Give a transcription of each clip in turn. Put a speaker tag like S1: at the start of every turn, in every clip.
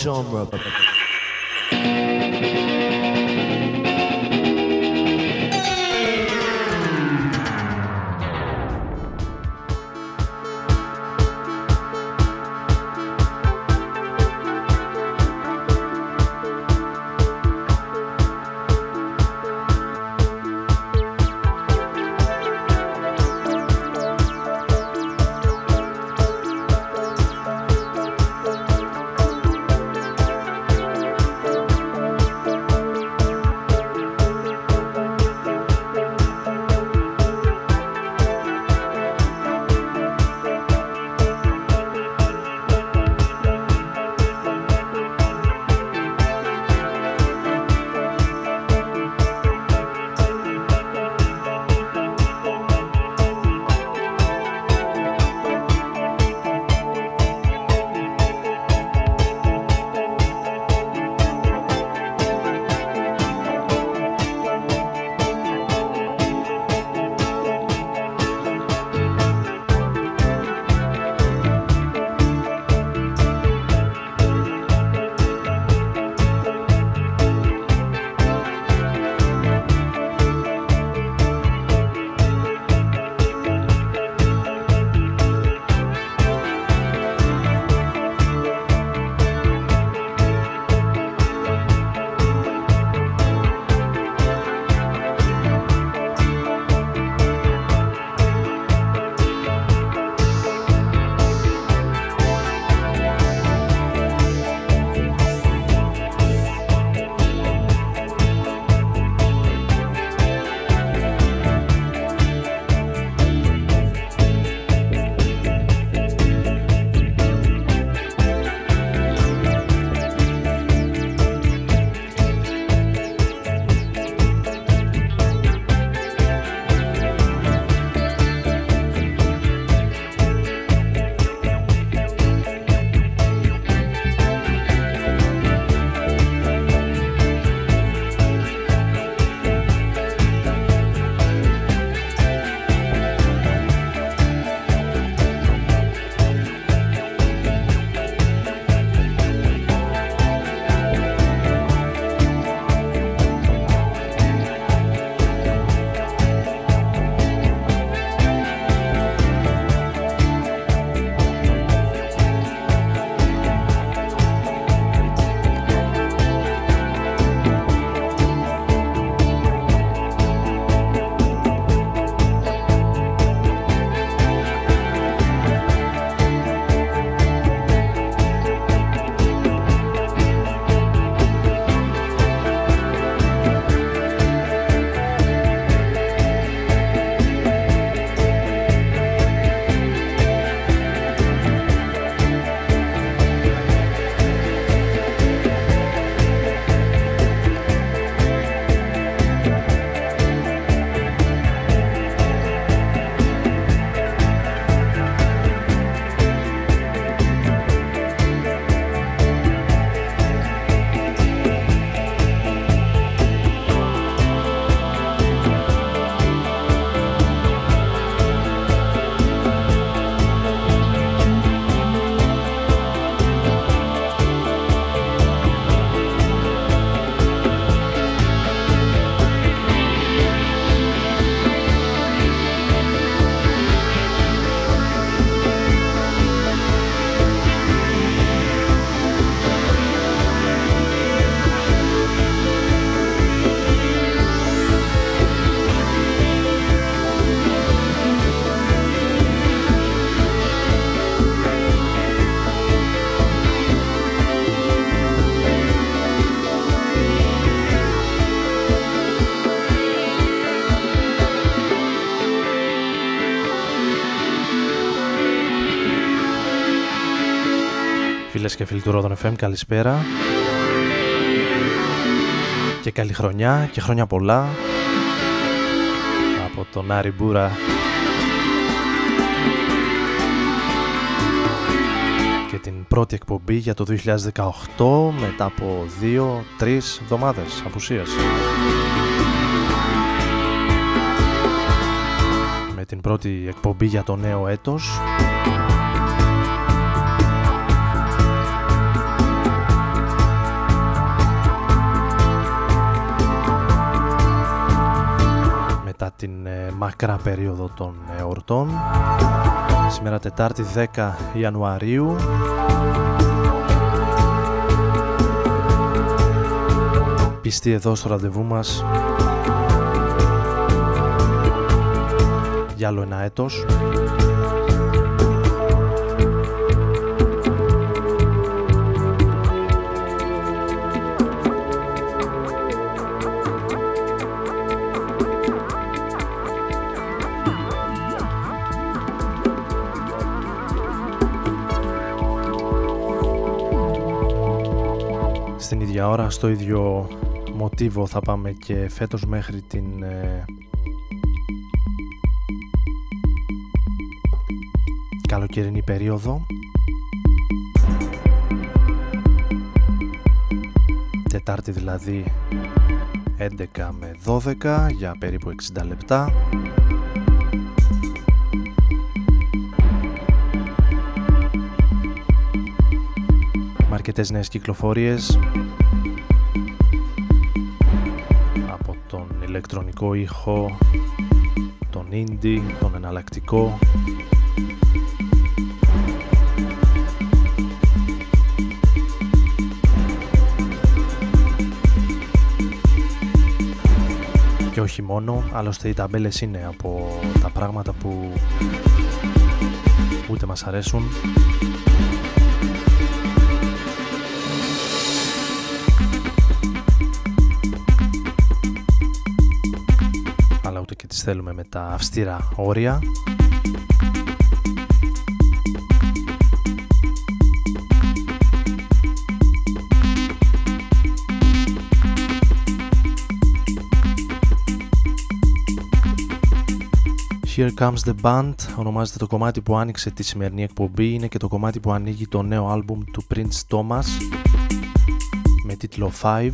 S1: genre.
S2: Και φίλοι του Ρόδον FM, καλησπέρα. Και καλή χρονιά και χρόνια πολλά από τον Άρη Μπούρα. Και την πρώτη εκπομπή για το 2018 μετά από 2-3 εβδομάδες απουσίας. Με την πρώτη εκπομπή για το νέο έτος μακρά περίοδο των εορτών. Σήμερα Τετάρτη 10 Ιανουαρίου. Πιστή εδώ στο ραντεβού μας για άλλο ένα έτος. Στην ίδια ώρα, στο ίδιο μοτίβο θα πάμε και φέτος μέχρι την ε, καλοκαιρινή περίοδο. Τετάρτη δηλαδή 11 με 12 για περίπου 60 λεπτά αρκετές νέες κυκλοφορίες από τον ηλεκτρονικό ήχο τον indie, τον εναλλακτικό. Και όχι μόνο, άλλωστε οι ταμπέλες είναι από τα πράγματα που ούτε μας αρέσουν τις θέλουμε με τα αυστηρά όρια. Here Comes the Band ονομάζεται το κομμάτι που άνοιξε τη σημερινή εκπομπή. Είναι και το κομμάτι που ανοίγει το νέο άλμπουμ του Prince Thomas με τίτλο 5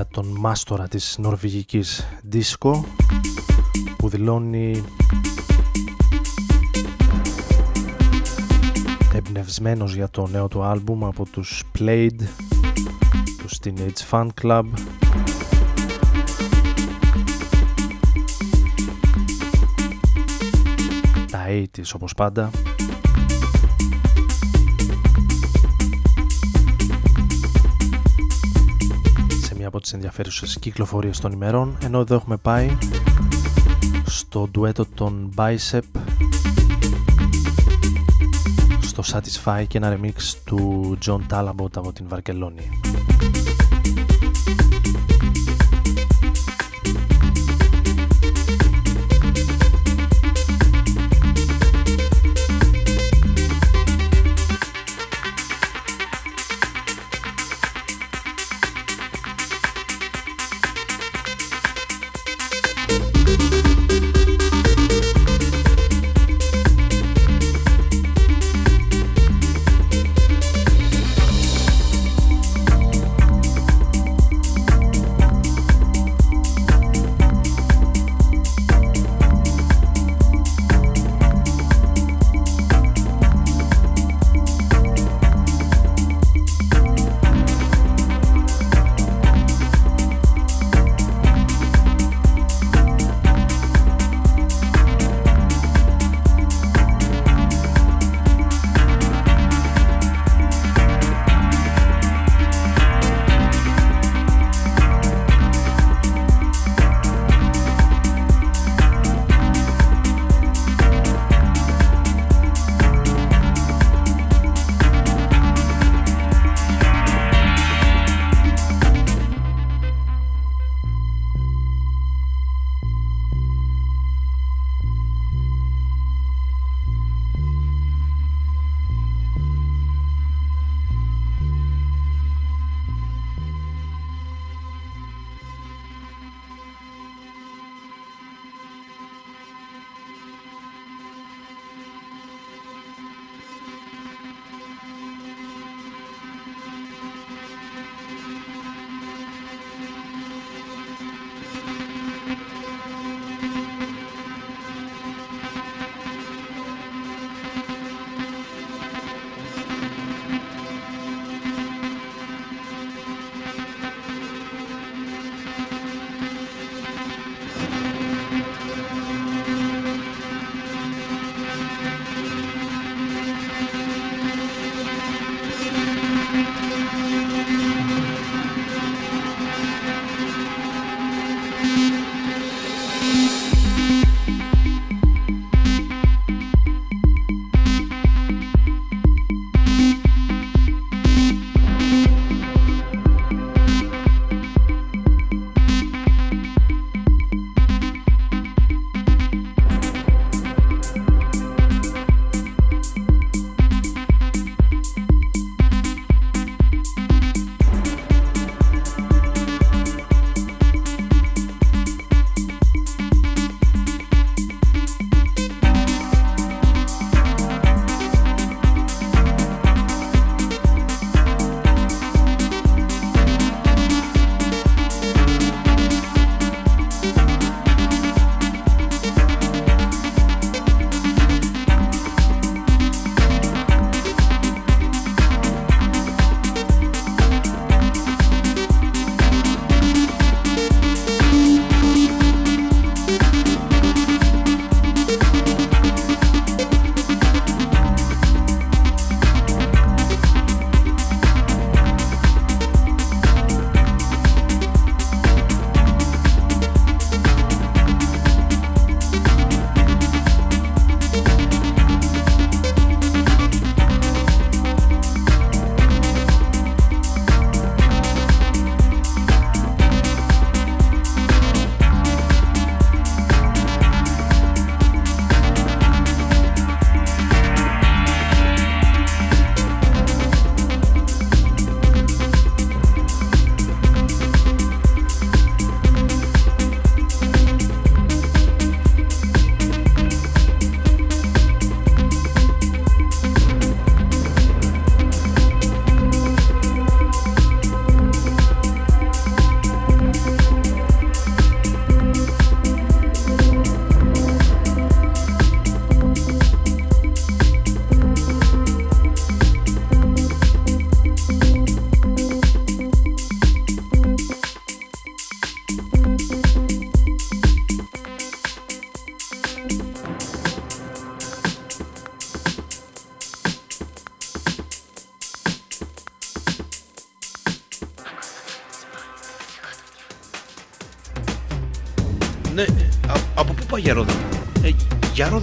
S2: για τον μάστορα της νορβηγικής disco που δηλώνει εμπνευσμένος για το νέο του άλμπουμ από τους Played, τους Teenage Fan Club. Τα 80's όπως πάντα τις ενδιαφέρουσες κυκλοφορίες των ημερών ενώ εδώ έχουμε πάει στο ντουέτο των Bicep στο Satisfy και ένα remix του John Talabot από την Βαρκελόνη.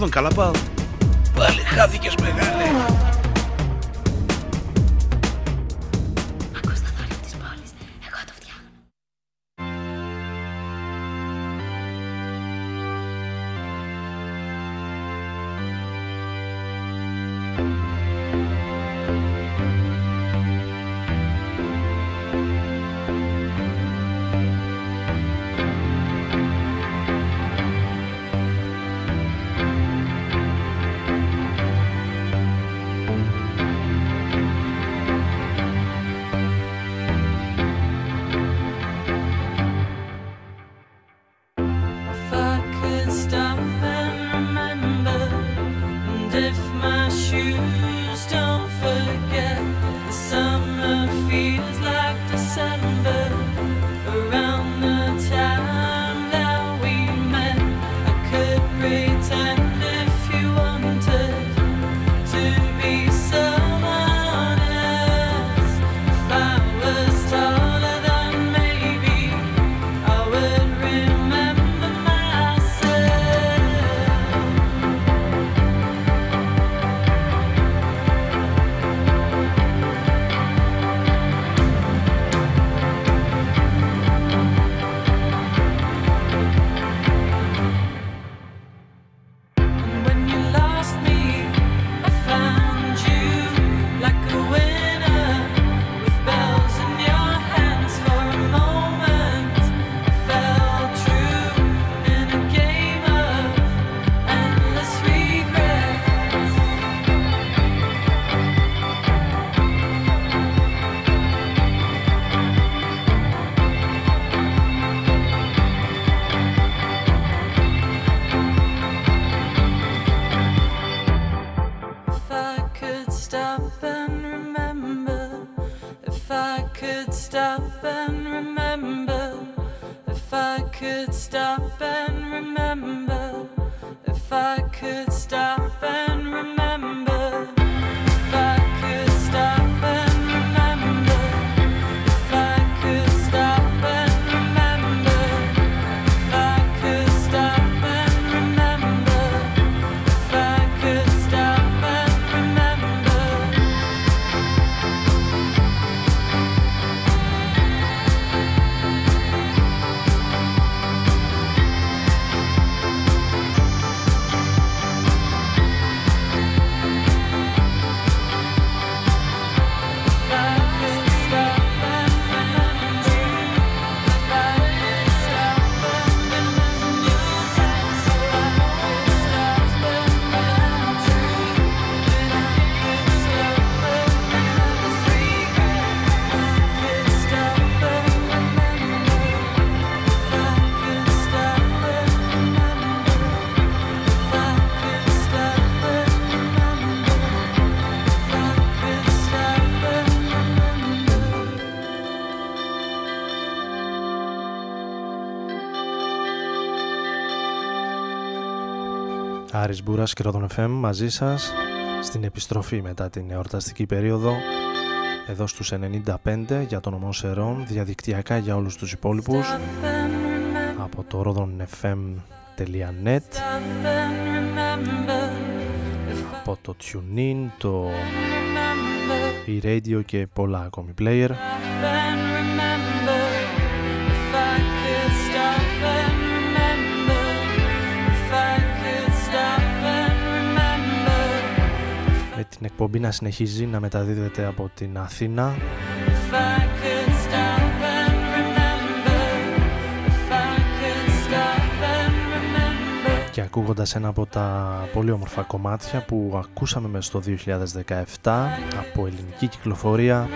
S3: Για Ρόδον
S2: Μπούρας και Ρόδον FM μαζί σας στην επιστροφή μετά την εορταστική περίοδο εδώ στους 95 για τον ομό Σερών διαδικτυακά για όλους τους υπόλοιπους από το rodonfm.net από το TuneIn, το e-radio και πολλά ακόμη player την εκπομπή να συνεχίζει να μεταδίδεται από την Αθήνα. Και ακούγοντας ένα από τα πολύ όμορφα κομμάτια που ακούσαμε μέσα στο 2017 από ελληνική κυκλοφορία.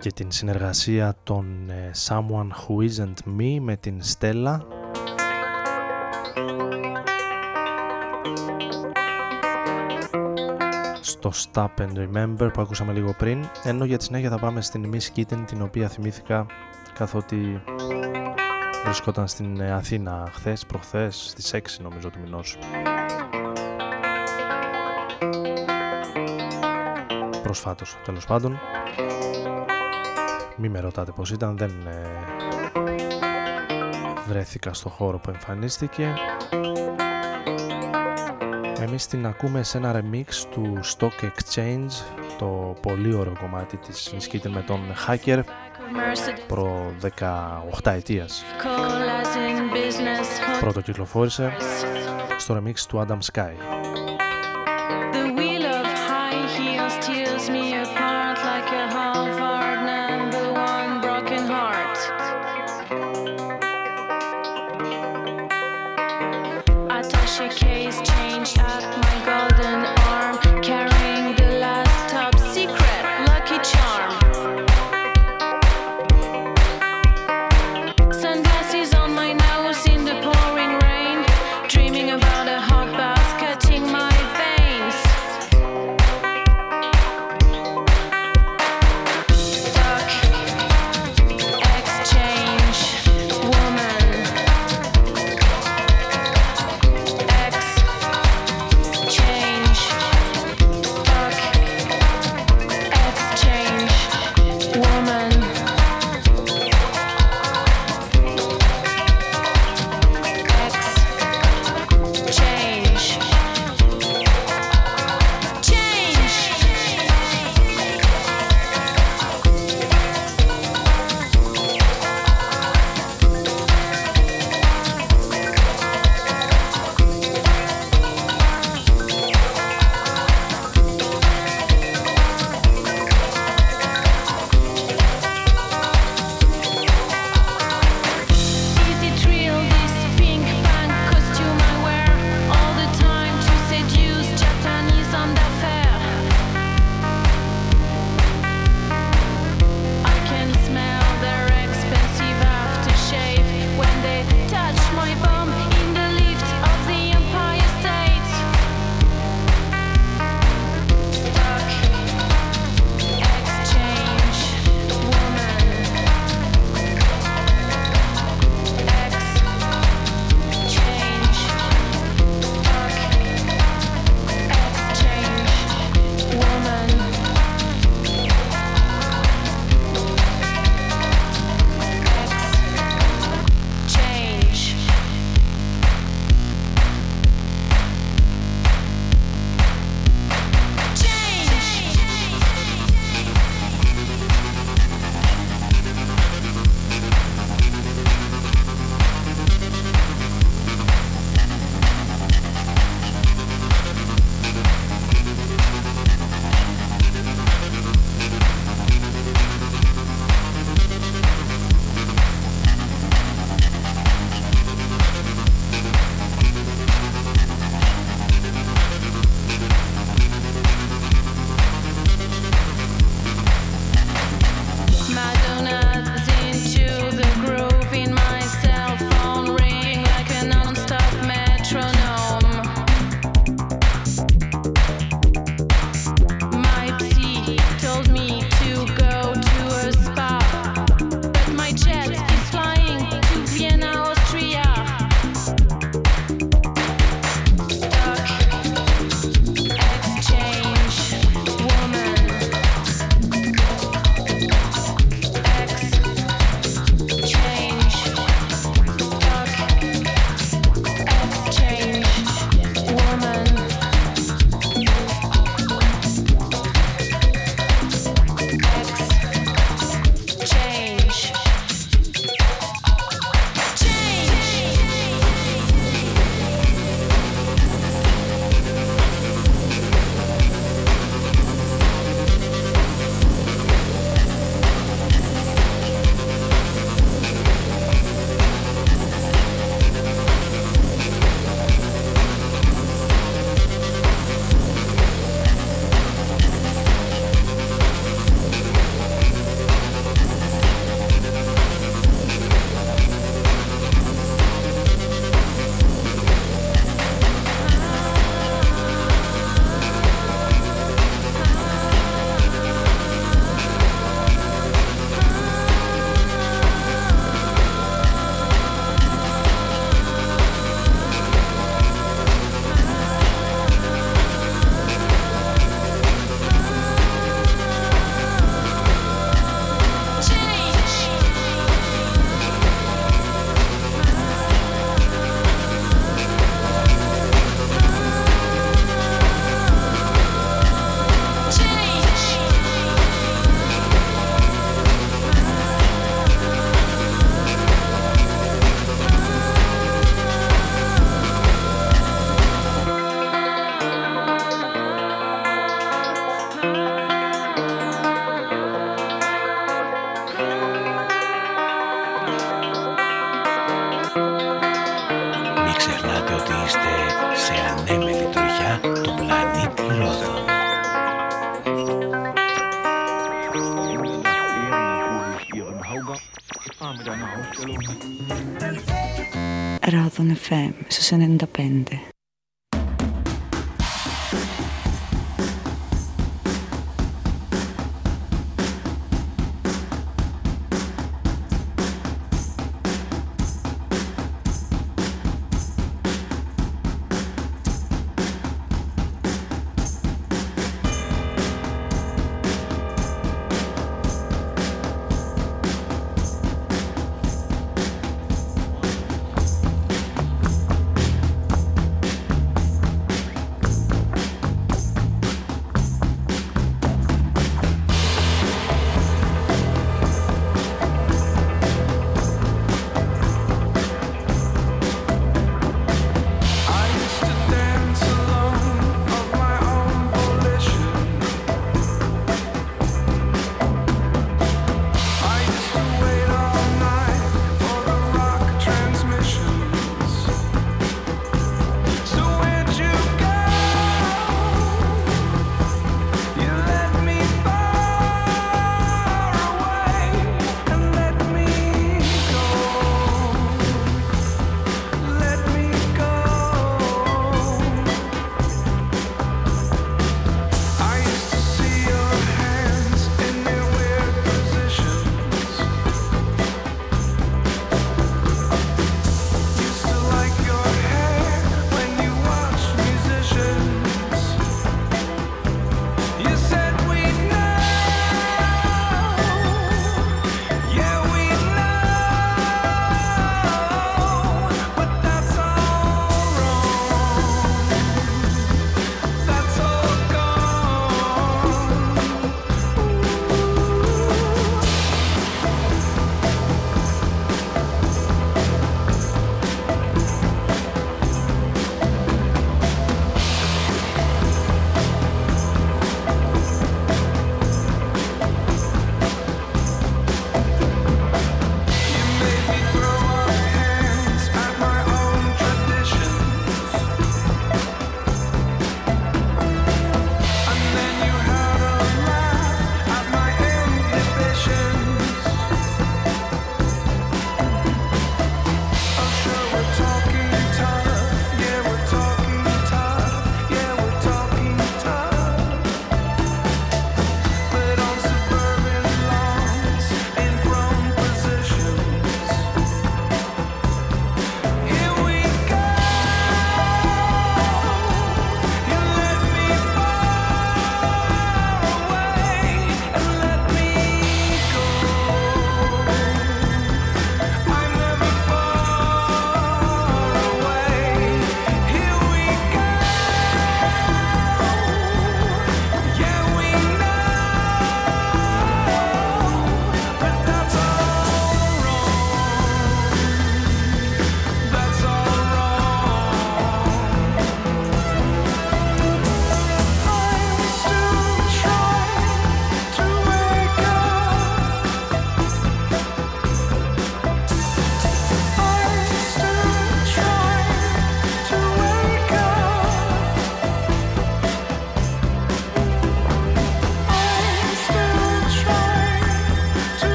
S2: Και την συνεργασία των ε, Someone Who Isn't Me με την Στέλλα στο Stop and Remember που ακούσαμε λίγο πριν. Ενώ για τη συνέχεια θα πάμε στην Miss Kitten την οποία θυμήθηκα καθότι βρισκόταν στην Αθήνα χθες, προχθές, στις 6 νομίζω του μηνός.
S4: προσφάτως τέλος πάντων. Μη με ρωτάτε πως ήταν δεν ε, βρέθηκα στο χώρο που εμφανίστηκε εμείς την ακούμε σε ένα remix του Stock Exchange το πολύ ωραίο κομμάτι της Niskitin με τον Hacker προ 18 ετίας. Πρώτο κυκλοφόρησε στο remix του Adam Sky
S5: στους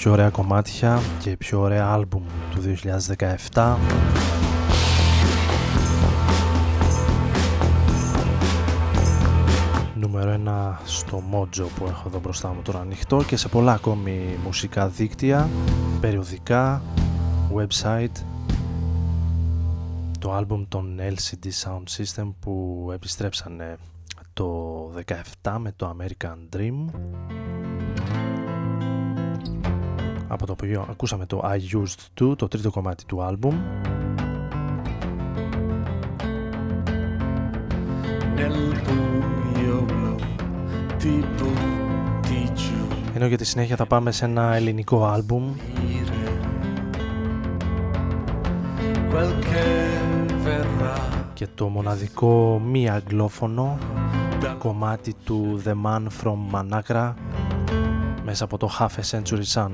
S6: πιο ωραία κομμάτια και πιο ωραία άλμπουμ του 2017 νούμερο ένα στο Mojo που έχω εδώ μπροστά μου τώρα ανοιχτό και σε πολλά ακόμη μουσικά δίκτυα, περιοδικά, website. Το άλμπουμ των LCD Sound System που επιστρέψανε το 17 με το American Dream από το οποίο ακούσαμε το I Used To, το τρίτο κομμάτι του άλμπουμ. Ενώ για τη συνέχεια θα πάμε σε ένα ελληνικό άλμπουμ. Και το μοναδικό μη αγγλόφωνο κομμάτι του The Man From Managra μέσα από το Half a Century Sun.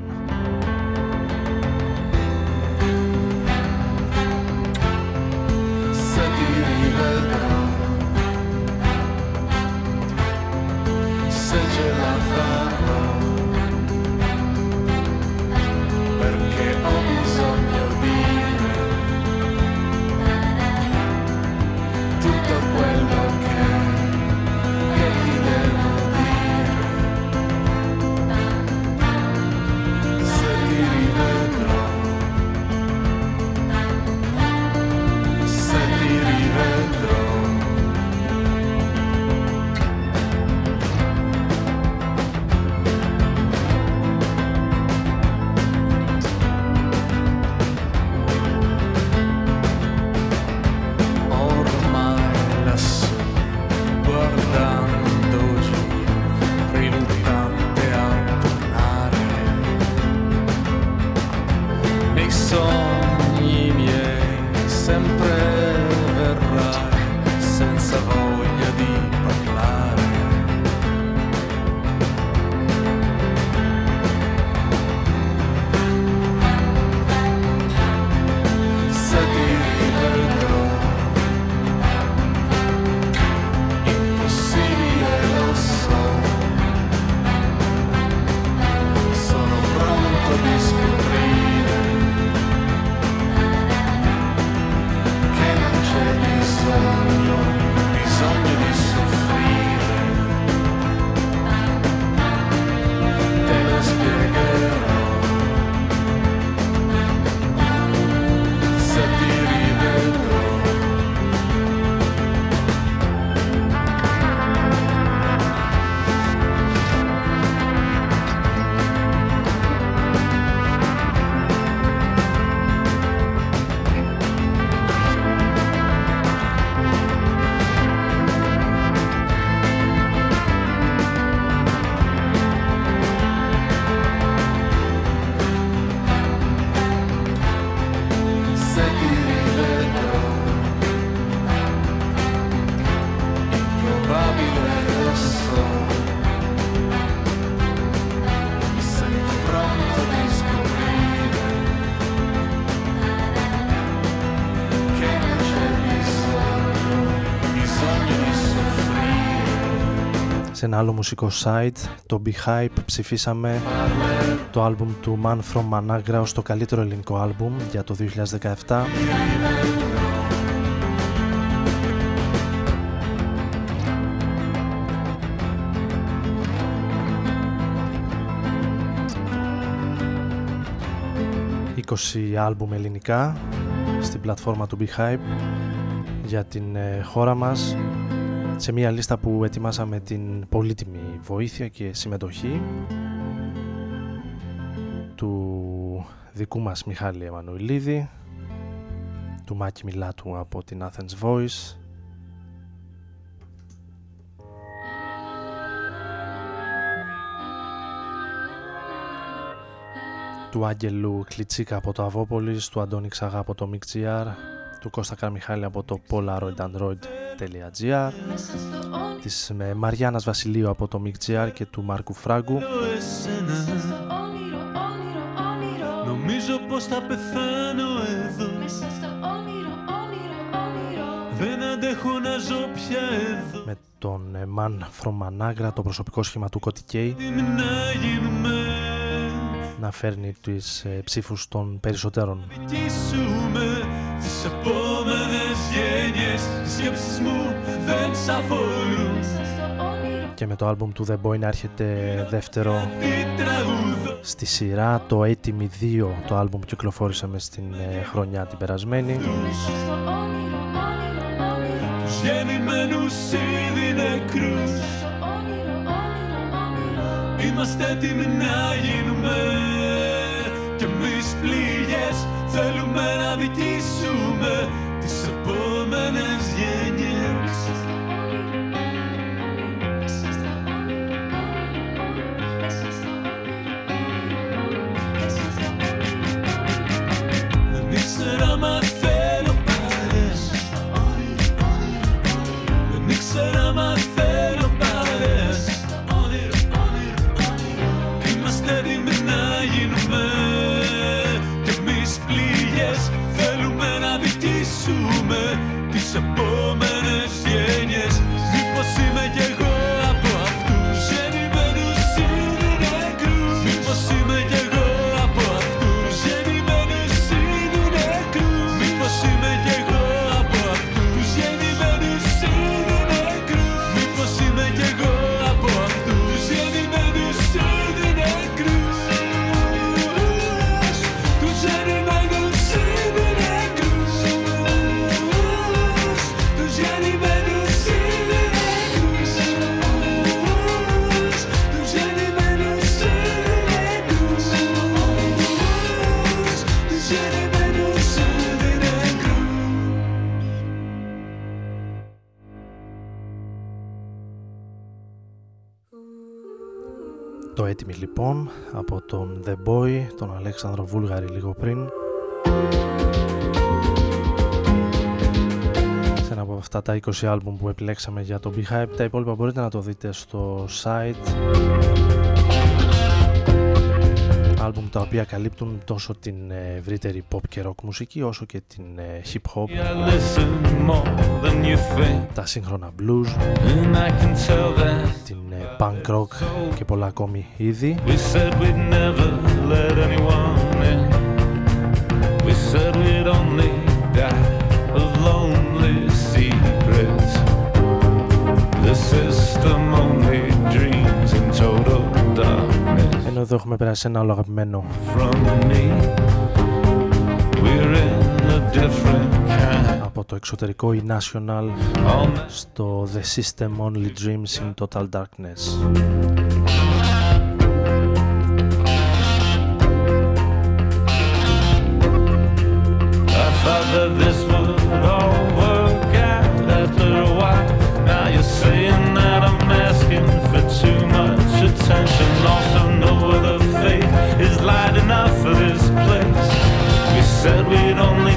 S6: Ένα άλλο μουσικό site, το Hype ψηφίσαμε το άλμπουμ του Man From Managra ως το καλύτερο ελληνικό άλμπουμ για το 2017. ...20 άλμπουμ ελληνικά στην πλατφόρμα του Hype για την ε, χώρα μας σε μια λίστα που ετοιμάσαμε την πολύτιμη βοήθεια και συμμετοχή του δικού μας Μιχάλη Εμμανουηλίδη του Μάκη Μιλάτου από την Athens Voice. Του Άγγελου Κλιτσίκα από το Αβόπολης, του Αντώνη Ξαγά από το MixGR, του Κώστα Καρμιχάλη από το polaroidandroid.com www.mixgr της με Μαριάννας Βασιλείου από το MixGR και του Μάρκου Φράγκου. Νομίζω πως θα πεθάνω εδώ. Δεν αντέχω να ζω πια εδώ. Με τον Man from Managra το προσωπικό σχήμα του Κωτικέι να, να φέρνει τις ε, ψήφους των περισσότερων. Και με το άλμπουμ του The Boy να έρχεται δεύτερο στη σειρά το Έτοιμη 2 το άλμπουμ κυκλοφόρησαμε στην ε, χρονιά την περασμένη. Γεννημένους ήδη νεκρούς. Είμαστε έτοιμοι να γίνουμε. Και εμείς πληγές θέλουμε να δικήσουμε λοιπόν από τον The Boy, τον Αλέξανδρο Βούλγαρη λίγο πριν. Σε ένα από αυτά τα 20 άλμπουμ που επιλέξαμε για το Behype τα υπόλοιπα μπορείτε να το δείτε στο site άλμπουμ τα οποία καλύπτουν τόσο την ε, ευρύτερη pop και ροκ μουσική όσο και την ε, hip hop. Τα σύγχρονα blues. Την ε, punk rock και πολλά ακόμη είδη εδώ έχουμε περάσει ένα άλλο αγαπημένο
S3: from me. We're in a different kind.
S6: από το εξωτερικό η National
S3: All
S6: στο The System Only Dreams in Total Darkness.
S3: I thought that this would all work out after a while. Now you're saying that I'm asking for too much attention. Place. We said we'd only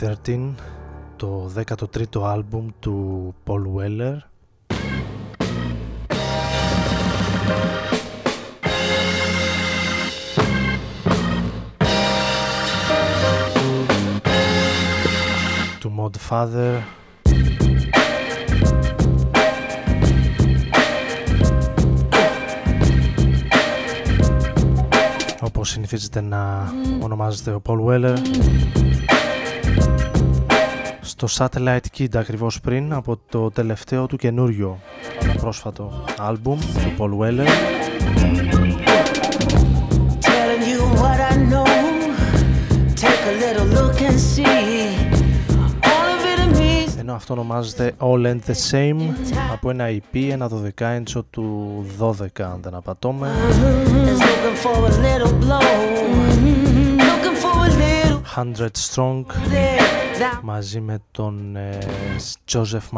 S2: 13 το 13ο άλμπουμ του Paul Weller. Του Mod Father. Όπως συνηθίζεται να ονομάζεται ο Paul Weller στο Satellite Kid ακριβώς πριν από το τελευταίο του καινούριο πρόσφατο άλμπουμ του Paul Weller. Ενώ αυτό ονομάζεται All End The Same από ένα EP, ένα 12 inch του 12 αν δεν απατώμε. 100 Strong μαζί με τον ε, Joseph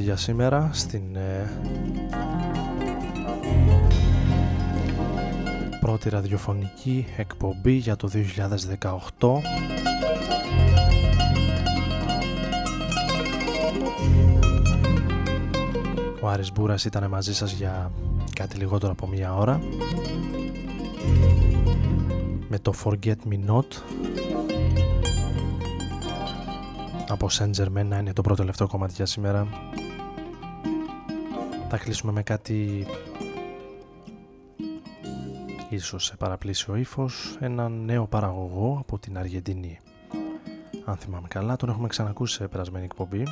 S2: κομμάτι για σήμερα στην ε, πρώτη ραδιοφωνική εκπομπή για το 2018 Ο Άρης Μπούρας ήταν μαζί σας για κάτι λιγότερο από μία ώρα. Με το Forget Me Not. Από Saint Germain να είναι το πρώτο τελευταίο κομμάτι για σήμερα θα κλείσουμε με κάτι ίσως σε παραπλήσιο ύφος έναν νέο παραγωγό από την Αργεντινή. Αν θυμάμαι καλά τον έχουμε ξανακούσει σε περασμένη εκπομπή.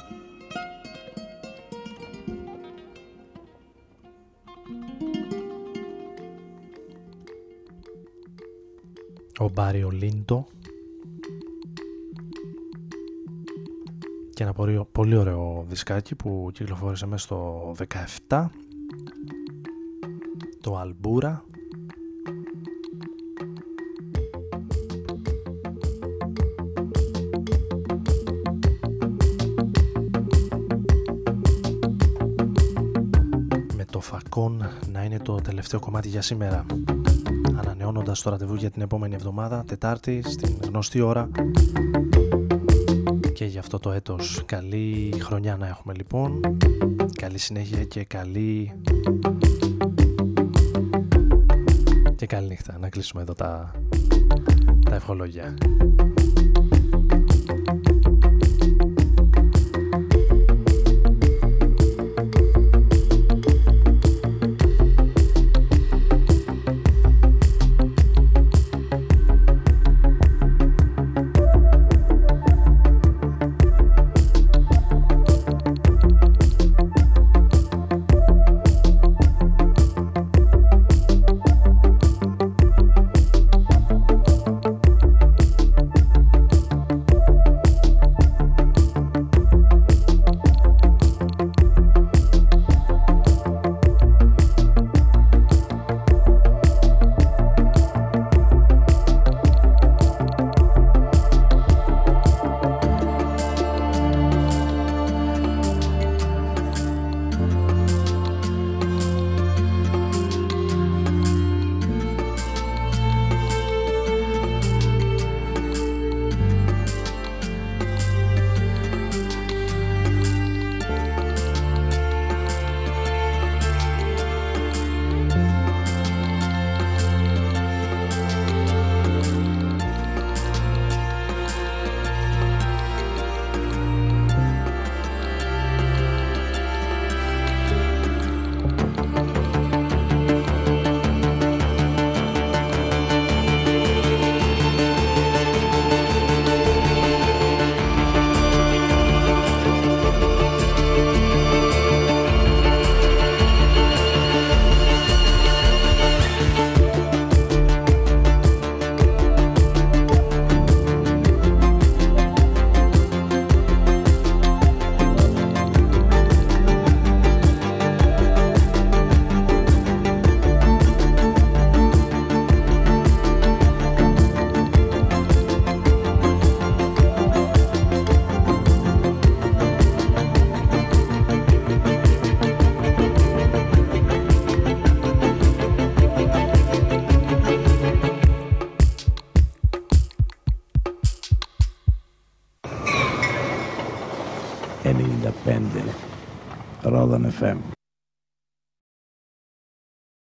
S2: Ο Μπάριο Λίντο και ένα πολύ, πολύ ωραίο δισκάκι που κυκλοφόρησε μέσα στο 17 το Αλμπούρα. Με το φακόν να είναι το τελευταίο κομμάτι για σήμερα. Ανανεώνοντας το ραντεβού για την επόμενη εβδομάδα Τετάρτη στην γνωστή ώρα και για αυτό το έτος. Καλή χρονιά να έχουμε λοιπόν. Καλή συνέχεια και καλή και καλή νύχτα. Να κλείσουμε εδώ τα, τα ευχολόγια